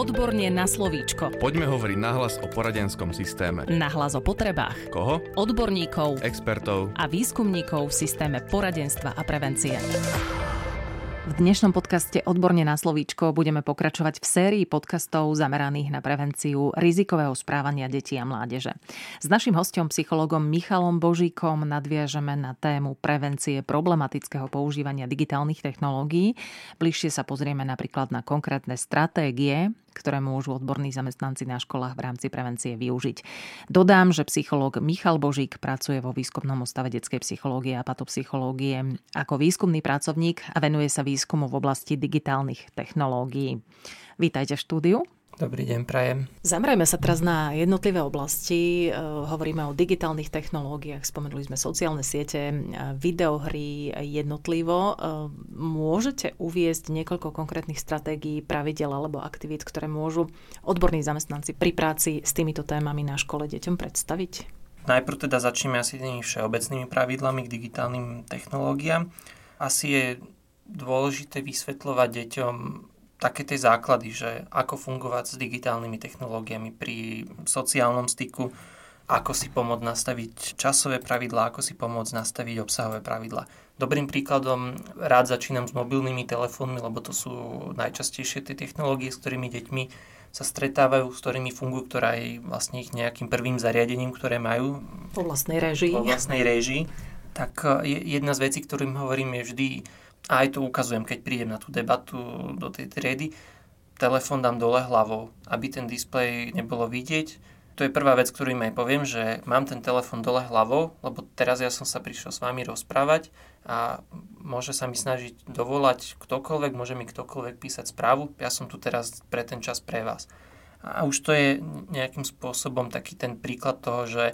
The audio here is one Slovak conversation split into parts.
Odborne na slovíčko. Poďme hovoriť nahlas o poradenskom systéme. Nahlas o potrebách. Koho? Odborníkov Expertov. a výskumníkov v systéme poradenstva a prevencie. V dnešnom podcaste Odborne na slovíčko budeme pokračovať v sérii podcastov zameraných na prevenciu rizikového správania detí a mládeže. S našim hostom, psychologom Michalom Božíkom nadviažeme na tému prevencie problematického používania digitálnych technológií. Bližšie sa pozrieme napríklad na konkrétne stratégie, ktoré môžu odborní zamestnanci na školách v rámci prevencie využiť. Dodám, že psychológ Michal Božík pracuje vo výskumnom ústave detskej psychológie a patopsychológie ako výskumný pracovník a venuje sa výskumu v oblasti digitálnych technológií. Vítajte v štúdiu. Dobrý deň, prajem. Zamerajme sa teraz na jednotlivé oblasti. E, hovoríme o digitálnych technológiách, spomenuli sme sociálne siete, e, videohry jednotlivo. E, môžete uviezť niekoľko konkrétnych stratégií, pravidel alebo aktivít, ktoré môžu odborní zamestnanci pri práci s týmito témami na škole deťom predstaviť? Najprv teda začneme asi tými všeobecnými pravidlami k digitálnym technológiám. Asi je dôležité vysvetľovať deťom také tie základy, že ako fungovať s digitálnymi technológiami pri sociálnom styku, ako si pomôcť nastaviť časové pravidlá, ako si pomôcť nastaviť obsahové pravidlá. Dobrým príkladom rád začínam s mobilnými telefónmi, lebo to sú najčastejšie tie technológie, s ktorými deťmi sa stretávajú, s ktorými fungujú, ktorá je vlastne ich nejakým prvým zariadením, ktoré majú. Po vlastnej režii. Po vlastnej režii. Tak e, jedna z vecí, ktorým hovorím, je vždy a aj to ukazujem, keď prídem na tú debatu do tej triedy, telefón dám dole hlavou, aby ten displej nebolo vidieť. To je prvá vec, ktorú im aj poviem, že mám ten telefón dole hlavou, lebo teraz ja som sa prišiel s vami rozprávať a môže sa mi snažiť dovolať ktokoľvek, môže mi ktokoľvek písať správu, ja som tu teraz pre ten čas pre vás. A už to je nejakým spôsobom taký ten príklad toho, že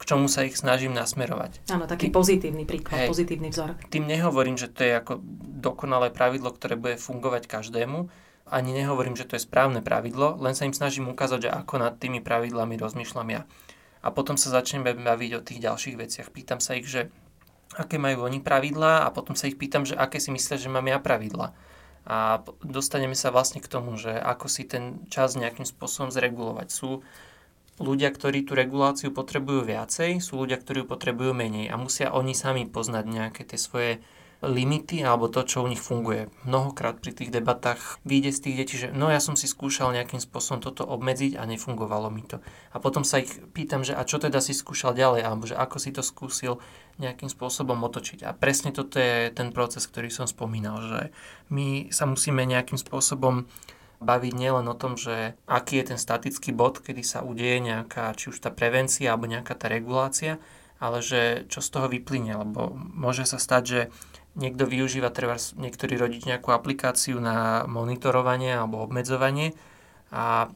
k čomu sa ich snažím nasmerovať. Áno, taký tým, pozitívny príklad, hej, pozitívny vzor. Tým nehovorím, že to je ako dokonalé pravidlo, ktoré bude fungovať každému. Ani nehovorím, že to je správne pravidlo, len sa im snažím ukázať, že ako nad tými pravidlami rozmýšľam ja. A potom sa začneme baviť o tých ďalších veciach. Pýtam sa ich, že aké majú oni pravidlá a potom sa ich pýtam, že aké si myslia, že mám ja pravidlá. A dostaneme sa vlastne k tomu, že ako si ten čas nejakým spôsobom zregulovať. Sú ľudia, ktorí tú reguláciu potrebujú viacej, sú ľudia, ktorí ju potrebujú menej a musia oni sami poznať nejaké tie svoje limity alebo to, čo u nich funguje. Mnohokrát pri tých debatách vyjde z tých detí, že no ja som si skúšal nejakým spôsobom toto obmedziť a nefungovalo mi to. A potom sa ich pýtam, že a čo teda si skúšal ďalej, alebo že ako si to skúsil nejakým spôsobom otočiť. A presne toto je ten proces, ktorý som spomínal, že my sa musíme nejakým spôsobom baviť nielen o tom, že aký je ten statický bod, kedy sa udeje nejaká, či už tá prevencia alebo nejaká tá regulácia, ale že čo z toho vyplyne, lebo môže sa stať, že niekto využíva treba niektorý rodič nejakú aplikáciu na monitorovanie alebo obmedzovanie a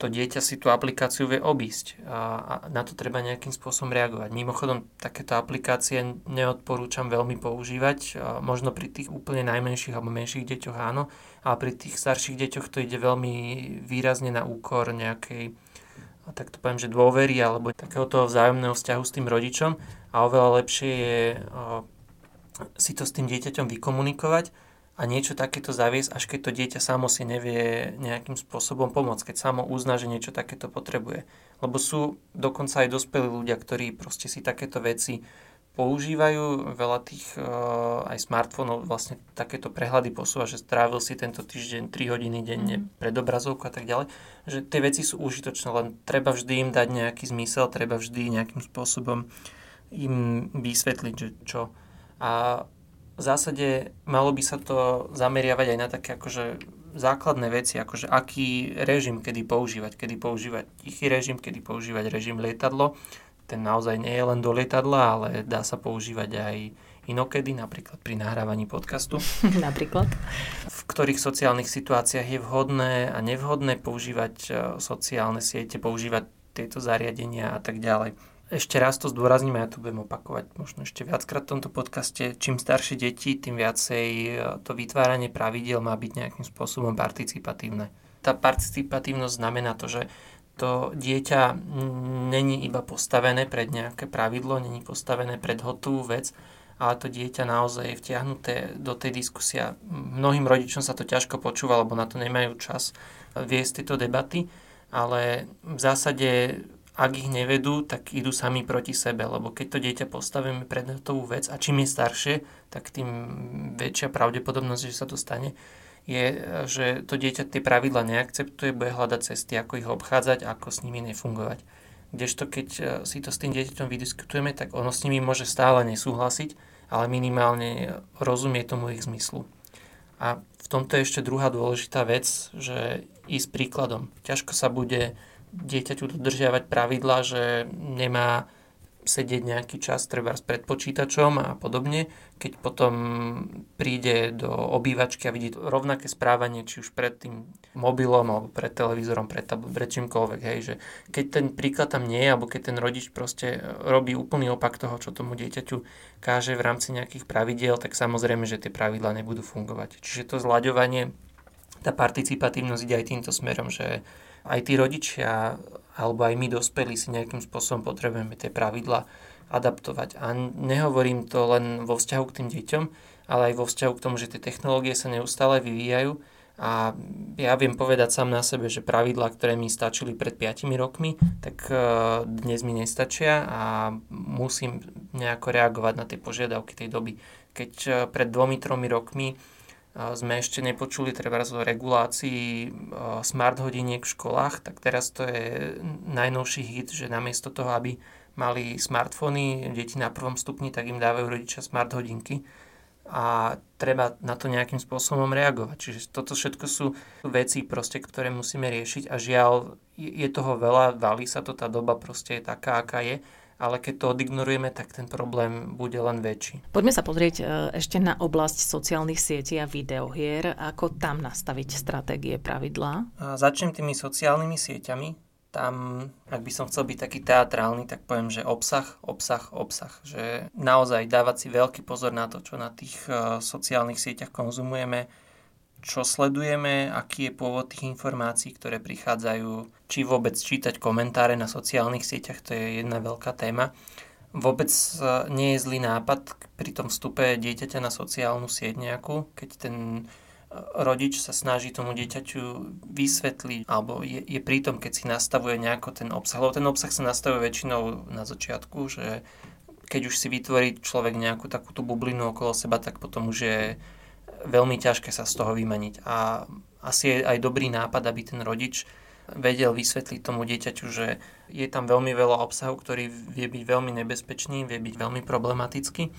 to dieťa si tú aplikáciu vie obísť a, a na to treba nejakým spôsobom reagovať. Mimochodom, takéto aplikácie neodporúčam veľmi používať, možno pri tých úplne najmenších alebo menších deťoch áno, ale pri tých starších deťoch to ide veľmi výrazne na úkor nejakej tak to poviem, že dôvery alebo takého vzájomného vzťahu s tým rodičom a oveľa lepšie je si to s tým dieťaťom vykomunikovať a niečo takéto zaviesť, až keď to dieťa samo si nevie nejakým spôsobom pomôcť, keď samo uzná, že niečo takéto potrebuje. Lebo sú dokonca aj dospelí ľudia, ktorí proste si takéto veci používajú. Veľa tých uh, aj smartfónov vlastne takéto prehľady posúva, že strávil si tento týždeň 3 hodiny denne mm. pred obrazovku a tak ďalej. Že tie veci sú užitočné, len treba vždy im dať nejaký zmysel, treba vždy nejakým spôsobom im vysvetliť, že čo. A v zásade malo by sa to zameriavať aj na také akože základné veci, akože aký režim kedy používať, kedy používať tichý režim, kedy používať režim lietadlo. Ten naozaj nie je len do lietadla, ale dá sa používať aj inokedy, napríklad pri nahrávaní podcastu. napríklad? V ktorých sociálnych situáciách je vhodné a nevhodné používať e, sociálne siete, používať tieto zariadenia a tak ďalej. Ešte raz to zdôrazním a ja to budem opakovať možno ešte viackrát v tomto podcaste. Čím staršie deti, tým viacej e, to vytváranie pravidiel má byť nejakým spôsobom participatívne. Tá participatívnosť znamená to, že to dieťa není iba postavené pred nejaké pravidlo, není postavené pred hotovú vec, ale to dieťa naozaj je vtiahnuté do tej diskusia. Mnohým rodičom sa to ťažko počúva, lebo na to nemajú čas viesť tieto debaty, ale v zásade ak ich nevedú, tak idú sami proti sebe, lebo keď to dieťa postavíme pred hotovú vec a čím je staršie, tak tým väčšia pravdepodobnosť, že sa to stane, je, že to dieťa tie pravidla neakceptuje, bude hľadať cesty, ako ich obchádzať, ako s nimi nefungovať. Kdežto keď e, si to s tým dieťaťom vydiskutujeme, tak ono s nimi môže stále nesúhlasiť, ale minimálne rozumie tomu ich zmyslu. A v tomto je ešte druhá dôležitá vec, že ísť príkladom. Ťažko sa bude dieťaťu dodržiavať pravidla, že nemá sedieť nejaký čas treba pred počítačom a podobne, keď potom príde do obývačky a vidí rovnaké správanie, či už pred tým mobilom, alebo pred televízorom, pred, tab- pred čímkoľvek, hej, že keď ten príklad tam nie je, alebo keď ten rodič proste robí úplný opak toho, čo tomu dieťaťu káže v rámci nejakých pravidiel, tak samozrejme, že tie pravidlá nebudú fungovať. Čiže to zľaďovanie, tá participatívnosť ide aj týmto smerom, že aj tí rodičia alebo aj my dospelí si nejakým spôsobom potrebujeme tie pravidla adaptovať. A nehovorím to len vo vzťahu k tým deťom, ale aj vo vzťahu k tomu, že tie technológie sa neustále vyvíjajú a ja viem povedať sám na sebe, že pravidlá, ktoré mi stačili pred 5 rokmi, tak e, dnes mi nestačia a musím nejako reagovať na tie požiadavky tej doby. Keď e, pred dvomi, tromi rokmi sme ešte nepočuli treba o regulácii smart hodiniek v školách, tak teraz to je najnovší hit, že namiesto toho, aby mali smartfóny, deti na prvom stupni, tak im dávajú rodičia smart hodinky a treba na to nejakým spôsobom reagovať. Čiže toto všetko sú veci, proste, ktoré musíme riešiť a žiaľ, je toho veľa, valí sa to, tá doba proste je taká, aká je ale keď to odignorujeme, tak ten problém bude len väčší. Poďme sa pozrieť e, ešte na oblasť sociálnych sietí a videohier. Ako tam nastaviť stratégie, pravidlá? A začnem tými sociálnymi sieťami. Tam, ak by som chcel byť taký teatrálny, tak poviem, že obsah, obsah, obsah. Že naozaj dávať si veľký pozor na to, čo na tých e, sociálnych sieťach konzumujeme, čo sledujeme, aký je pôvod tých informácií, ktoré prichádzajú, či vôbec čítať komentáre na sociálnych sieťach, to je jedna veľká téma. Vôbec e, nie je zlý nápad pri tom vstupe dieťaťa na sociálnu sieť nejakú, keď ten e, rodič sa snaží tomu dieťaťu vysvetliť, alebo je, je tom, keď si nastavuje nejako ten obsah, lebo ten obsah sa nastavuje väčšinou na začiatku, že keď už si vytvorí človek nejakú takúto bublinu okolo seba, tak potom už je veľmi ťažké sa z toho vymaniť. A asi je aj dobrý nápad, aby ten rodič vedel vysvetliť tomu dieťaťu, že je tam veľmi veľa obsahu, ktorý vie byť veľmi nebezpečný, vie byť veľmi problematický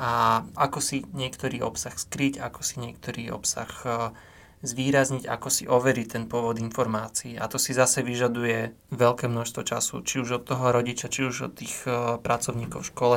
a ako si niektorý obsah skryť, ako si niektorý obsah e, zvýrazniť, ako si overiť ten pôvod informácií. A to si zase vyžaduje veľké množstvo času, či už od toho rodiča, či už od tých e, pracovníkov v škole,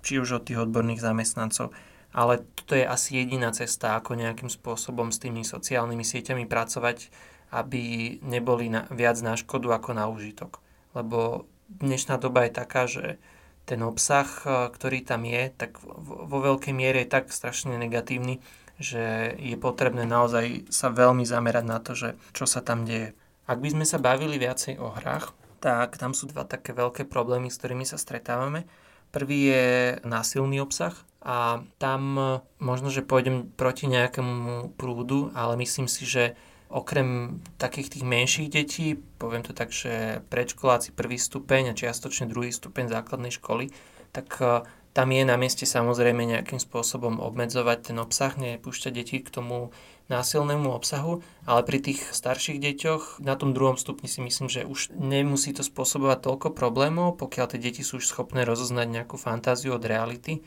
či už od tých odborných zamestnancov ale toto je asi jediná cesta, ako nejakým spôsobom s tými sociálnymi sieťami pracovať, aby neboli na, viac na škodu ako na užitok. Lebo dnešná doba je taká, že ten obsah, e, ktorý tam je, tak vo veľkej miere je tak strašne negatívny, že je potrebné naozaj sa veľmi zamerať na to, že čo sa tam deje. Ak by sme sa bavili viacej o hrách, tak tam sú dva také veľké problémy, s ktorými sa stretávame. Prvý je násilný obsah a tam možno, že pôjdem proti nejakému prúdu, ale myslím si, že okrem takých tých menších detí, poviem to tak, že predškoláci prvý stupeň a čiastočne druhý stupeň základnej školy, tak e, tam je na mieste samozrejme nejakým spôsobom obmedzovať ten obsah, nepúšťať deti k tomu násilnému obsahu, ale pri tých starších deťoch na tom druhom stupni si myslím, že už nemusí to spôsobovať toľko problémov, pokiaľ tie deti sú už schopné rozoznať nejakú fantáziu od reality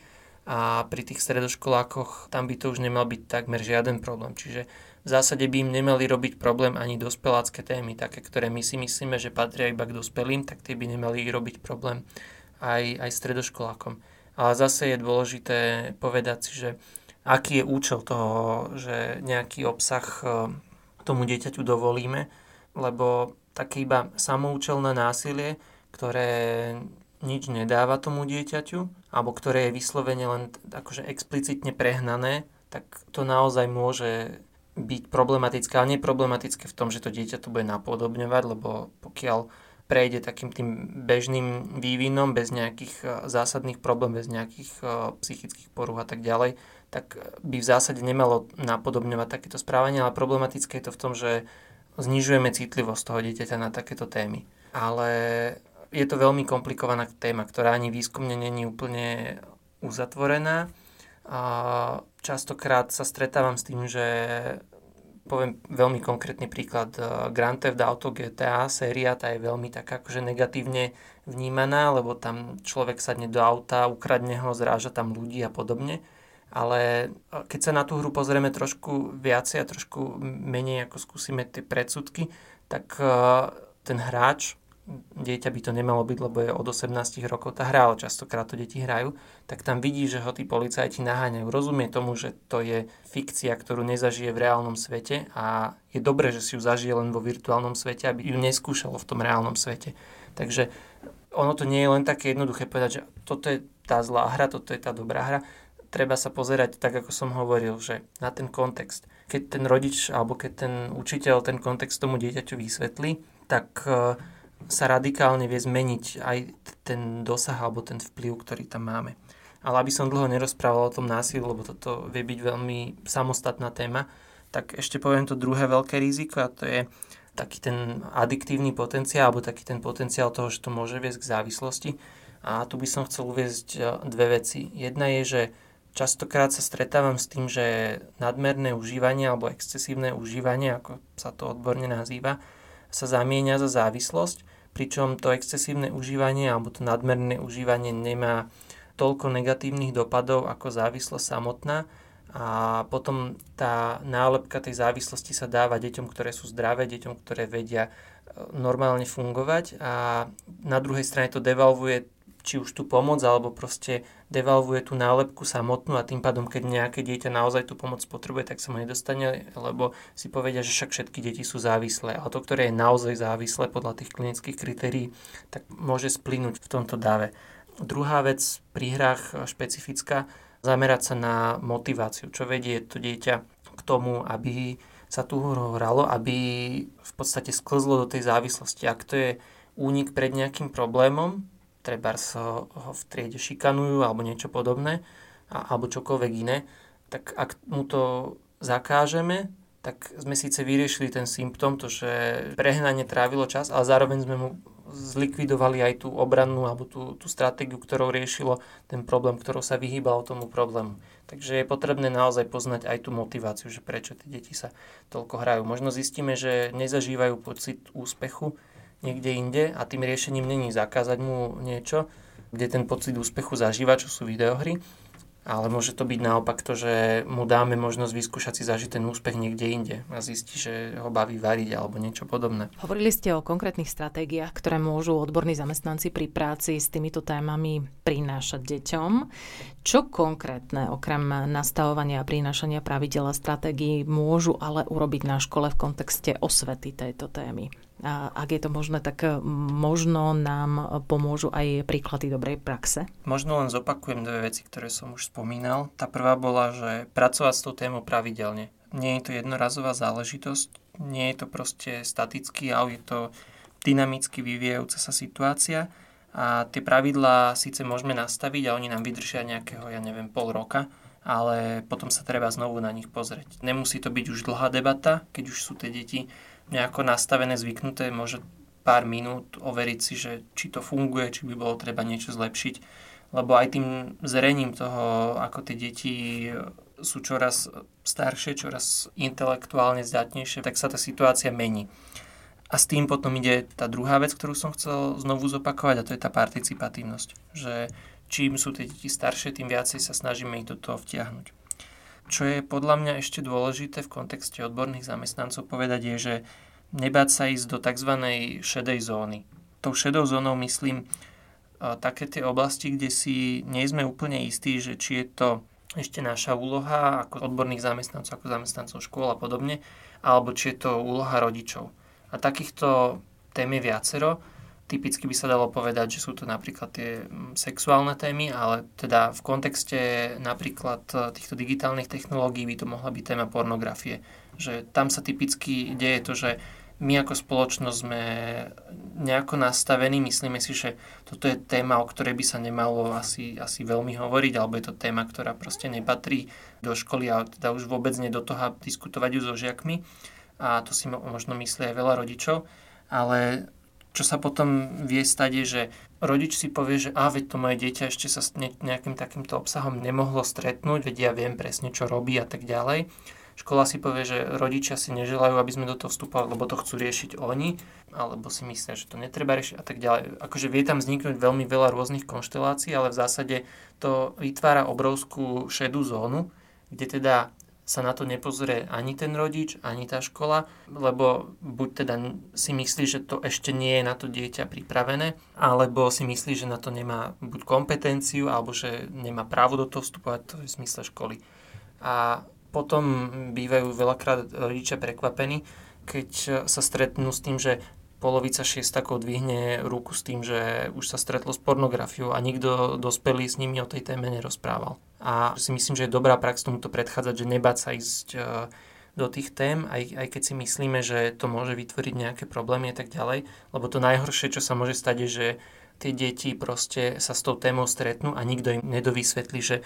a pri tých stredoškolákoch tam by to už nemal byť takmer žiaden problém. Čiže v zásade by im nemali robiť problém ani dospelácké témy, také, ktoré my si myslíme, že patria iba k dospelým, tak tie by nemali robiť problém aj, aj stredoškolákom. Ale zase je dôležité povedať si, že aký je účel toho, že nejaký obsah e, tomu dieťaťu dovolíme, lebo také iba samoučelné násilie, ktoré nič nedáva tomu dieťaťu, alebo ktoré je vyslovene len akože explicitne prehnané, tak to naozaj môže byť problematické, ale neproblematické v tom, že to dieťa to bude napodobňovať, lebo pokiaľ prejde takým tým bežným vývinom bez nejakých e, zásadných problémov, bez nejakých e, psychických porúch a tak ďalej, tak by v zásade nemalo napodobňovať takéto správanie, ale problematické je to v tom, že znižujeme citlivosť toho dieťaťa na takéto témy. Ale je to veľmi komplikovaná téma, ktorá ani výskumne není úplne uzatvorená. Častokrát sa stretávam s tým, že poviem veľmi konkrétny príklad. Grand Theft Auto GTA séria, tá je veľmi taká akože negatívne vnímaná, lebo tam človek sadne do auta, ukradne ho, zráža tam ľudí a podobne. Ale keď sa na tú hru pozrieme trošku viacej a trošku menej, ako skúsime tie predsudky, tak ten hráč dieťa by to nemalo byť, lebo je od 18 rokov tá hra, ale častokrát to deti hrajú, tak tam vidí, že ho tí policajti naháňajú. Rozumie tomu, že to je fikcia, ktorú nezažije v reálnom svete a je dobré, že si ju zažije len vo virtuálnom svete, aby ju neskúšalo v tom reálnom svete. Takže ono to nie je len také jednoduché povedať, že toto je tá zlá hra, toto je tá dobrá hra. Treba sa pozerať, tak ako som hovoril, že na ten kontext. Keď ten rodič alebo keď ten učiteľ ten kontext tomu dieťaťu vysvetlí, tak sa radikálne vie zmeniť aj ten dosah alebo ten vplyv, ktorý tam máme. Ale aby som dlho nerozprával o tom násilu, lebo toto vie byť veľmi samostatná téma, tak ešte poviem to druhé veľké riziko a to je taký ten adiktívny potenciál alebo taký ten potenciál toho, že to môže viesť k závislosti. A tu by som chcel uviezť e, dve veci. Jedna je, že častokrát sa stretávam s tým, že nadmerné užívanie alebo excesívne užívanie, ako sa to odborne nazýva, sa zamieňa za závislosť, pričom to excesívne užívanie alebo to nadmerné užívanie nemá toľko negatívnych dopadov ako závislosť samotná a potom tá nálepka tej závislosti sa dáva deťom, ktoré sú zdravé, deťom, ktoré vedia e, normálne fungovať a na druhej strane to devalvuje či už tú pomoc, alebo proste devalvuje tú nálepku samotnú a tým pádom, keď nejaké dieťa naozaj tú pomoc potrebuje, tak sa mu nedostane, lebo si povedia, že však všetky deti sú závislé. A to, ktoré je naozaj závislé podľa tých klinických kritérií, tak môže splynúť v tomto dave. Druhá vec pri hrách špecifická, zamerať sa na motiváciu, čo vedie to dieťa k tomu, aby sa tu hralo, aby v podstate sklzlo do tej závislosti. Ak to je únik pred nejakým problémom, treba ho v triede šikanujú alebo niečo podobné, alebo čokoľvek iné, tak ak mu to zakážeme, tak sme síce vyriešili ten symptóm, to, že prehnanie trávilo čas, ale zároveň sme mu zlikvidovali aj tú obrannú alebo tú, tú stratégiu, ktorou riešilo ten problém, ktorou sa vyhýbalo tomu problému. Takže je potrebné naozaj poznať aj tú motiváciu, že prečo tie deti sa toľko hrajú. Možno zistíme, že nezažívajú pocit úspechu, niekde inde a tým riešením není zakázať mu niečo, kde ten pocit úspechu zažíva, čo sú videohry, ale môže to byť naopak to, že mu dáme možnosť vyskúšať si zažiť ten úspech niekde inde a zistí, že ho baví variť alebo niečo podobné. Hovorili ste o konkrétnych stratégiách, ktoré môžu odborní zamestnanci pri práci s týmito témami prinášať deťom. Čo konkrétne, okrem nastavovania a prinášania pravidel a stratégií, môžu ale urobiť na škole v kontexte osvety tejto témy? Ak je to možné, tak e, možno nám pomôžu aj príklady dobrej praxe. Možno len zopakujem dve veci, ktoré som už spomínal. Tá prvá bola, že pracovať s tou témou pravidelne. Nie je to jednorazová záležitosť, nie je to proste statický, ale je to dynamicky vyvíjajúca sa situácia a tie pravidlá síce môžeme nastaviť a oni nám vydržia nejakého, ja neviem, pol roka, ale potom sa treba znovu na nich pozrieť. Nemusí to byť už dlhá debata, keď už sú tie deti nejako nastavené, zvyknuté, môže pár minút overiť si, že či to funguje, či by bolo treba niečo zlepšiť. Lebo aj tým zrením toho, ako tie deti sú čoraz staršie, čoraz intelektuálne zdatnejšie, tak sa tá situácia mení. A s tým potom ide tá druhá vec, ktorú som chcel znovu zopakovať, a to je tá participatívnosť. Že čím sú tie deti staršie, tým viacej sa snažíme ich do toho vtiahnuť. Čo je podľa mňa ešte dôležité v kontexte odborných zamestnancov povedať je, že nebáť sa ísť do tzv. šedej zóny. Tou šedou zónou myslím také tie oblasti, kde si nie sme úplne istí, že či je to ešte naša úloha ako odborných zamestnancov, ako zamestnancov škôl a podobne, alebo či je to úloha rodičov. A takýchto tém je viacero. Typicky by sa dalo povedať, že sú to napríklad tie mm, sexuálne témy, ale teda v kontexte napríklad e, týchto digitálnych technológií by to mohla byť téma pornografie. Že tam sa typicky deje to, že my ako spoločnosť sme nejako nastavení, myslíme si, že toto je téma, o ktorej by sa nemalo asi, asi veľmi hovoriť, alebo je to téma, ktorá proste nepatrí do školy a teda už vôbec nie do toho diskutovať ju so žiakmi. a to si možno myslí aj veľa rodičov, ale čo sa potom vie stať je, že rodič si povie, že a veď to moje dieťa ešte sa s nejakým takýmto obsahom nemohlo stretnúť, veď ja viem presne, čo robí a tak ďalej. Škola si povie, že rodičia si neželajú, aby sme do toho vstupovali, lebo to chcú riešiť oni, alebo si myslia, že to netreba riešiť a tak ďalej. Akože vie tam vzniknúť veľmi veľa rôznych konštelácií, ale v zásade to vytvára obrovskú šedú zónu, kde teda sa na to nepozrie ani ten rodič, ani tá škola, lebo buď teda si myslí, že to ešte nie je na to dieťa pripravené, alebo si myslí, že na to nemá buď kompetenciu, alebo že nemá právo do toho vstupovať, to je v zmysle školy. A potom bývajú veľakrát rodičia prekvapení, keď sa stretnú s tým, že polovica šiestakov dvihne ruku s tým, že už sa stretlo s pornografiou a nikto dospelý s nimi o tej téme nerozprával. A si myslím, že je dobrá prax tomuto predchádzať, že nebáť sa ísť e, do tých tém, aj, aj keď si myslíme, že to môže vytvoriť nejaké problémy a tak ďalej. Lebo to najhoršie, čo sa môže stať, je, že tie deti proste sa s tou témou stretnú a nikto im nedovysvetlí, že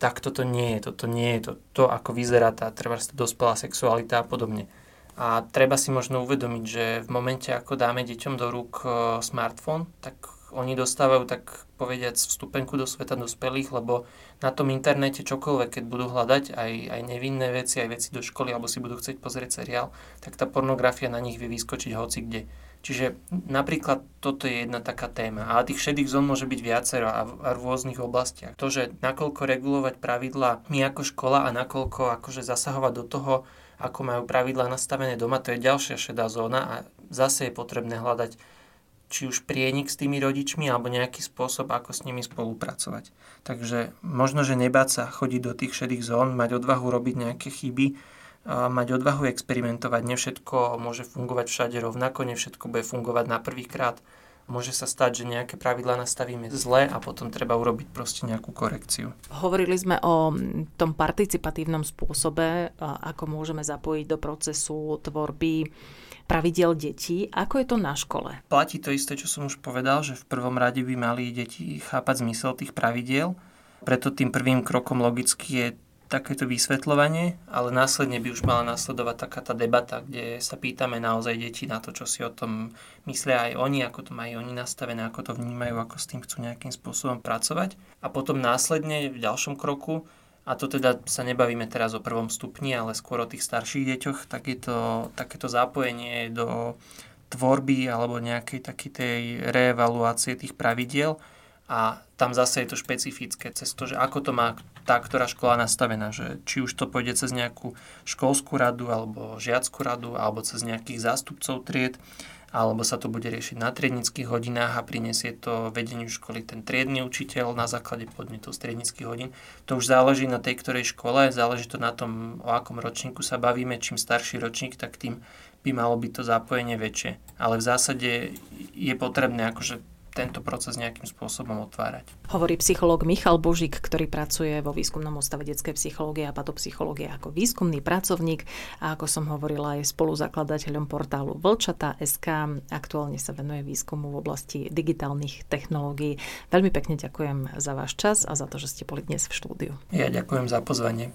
takto to nie je, toto nie je to, to ako vyzerá tá treba dospelá sexualita a podobne. A treba si možno uvedomiť, že v momente, ako dáme deťom do rúk e, smartfón, tak oni dostávajú tak povediať vstupenku do sveta dospelých, lebo na tom internete čokoľvek, keď budú hľadať aj, aj nevinné veci, aj veci do školy, alebo si budú chcieť pozrieť seriál, tak tá pornografia na nich vie vyskočiť hoci kde. Čiže napríklad toto je jedna taká téma. Ale tých šedých zón môže byť viacero a v, a v rôznych oblastiach. To, že nakoľko regulovať pravidla my ako škola a nakoľko akože zasahovať do toho, ako majú pravidla nastavené doma, to je ďalšia šedá zóna a zase je potrebné hľadať či už prienik s tými rodičmi alebo nejaký spôsob, ako s nimi spolupracovať. Takže možno, že nebáť sa chodiť do tých šedých zón, mať odvahu robiť nejaké chyby, mať odvahu experimentovať. Nevšetko môže fungovať všade rovnako, nevšetko bude fungovať na prvýkrát. Môže sa stať, že nejaké pravidlá nastavíme zle a potom treba urobiť proste nejakú korekciu. Hovorili sme o tom participatívnom spôsobe, ako môžeme zapojiť do procesu tvorby pravidel detí. Ako je to na škole? Platí to isté, čo som už povedal, že v prvom rade by mali deti chápať zmysel tých pravidiel. Preto tým prvým krokom logicky je takéto vysvetľovanie, ale následne by už mala nasledovať taká tá debata, kde sa pýtame naozaj deti na to, čo si o tom myslia aj oni, ako to majú oni nastavené, ako to vnímajú, ako s tým chcú nejakým spôsobom pracovať. A potom následne v ďalšom kroku a to teda sa nebavíme teraz o prvom stupni, ale skôr o tých starších deťoch, tak je to takéto zapojenie do tvorby alebo nejakej takej tej reevaluácie tých pravidiel a tam zase je to špecifické cez to, že ako to má tá ktorá škola nastavená, že či už to pôjde cez nejakú školskú radu alebo žiackú radu alebo cez nejakých zástupcov tried alebo sa to bude riešiť na triednických hodinách a prinesie to vedeniu školy ten triedny učiteľ na základe podnetov z triednických hodín. To už záleží na tej ktorej škole, záleží to na tom, o akom ročníku sa bavíme. Čím starší ročník, tak tým by malo byť to zapojenie väčšie. Ale v zásade je potrebné akože tento proces nejakým spôsobom otvárať. Hovorí psychológ Michal Božik, ktorý pracuje vo výskumnom ústave detskej psychológie a patopsychológie ako výskumný pracovník a ako som hovorila aj spoluzakladateľom portálu SK. Aktuálne sa venuje výskumu v oblasti digitálnych technológií. Veľmi pekne ďakujem za váš čas a za to, že ste boli dnes v štúdiu. Ja ďakujem za pozvanie.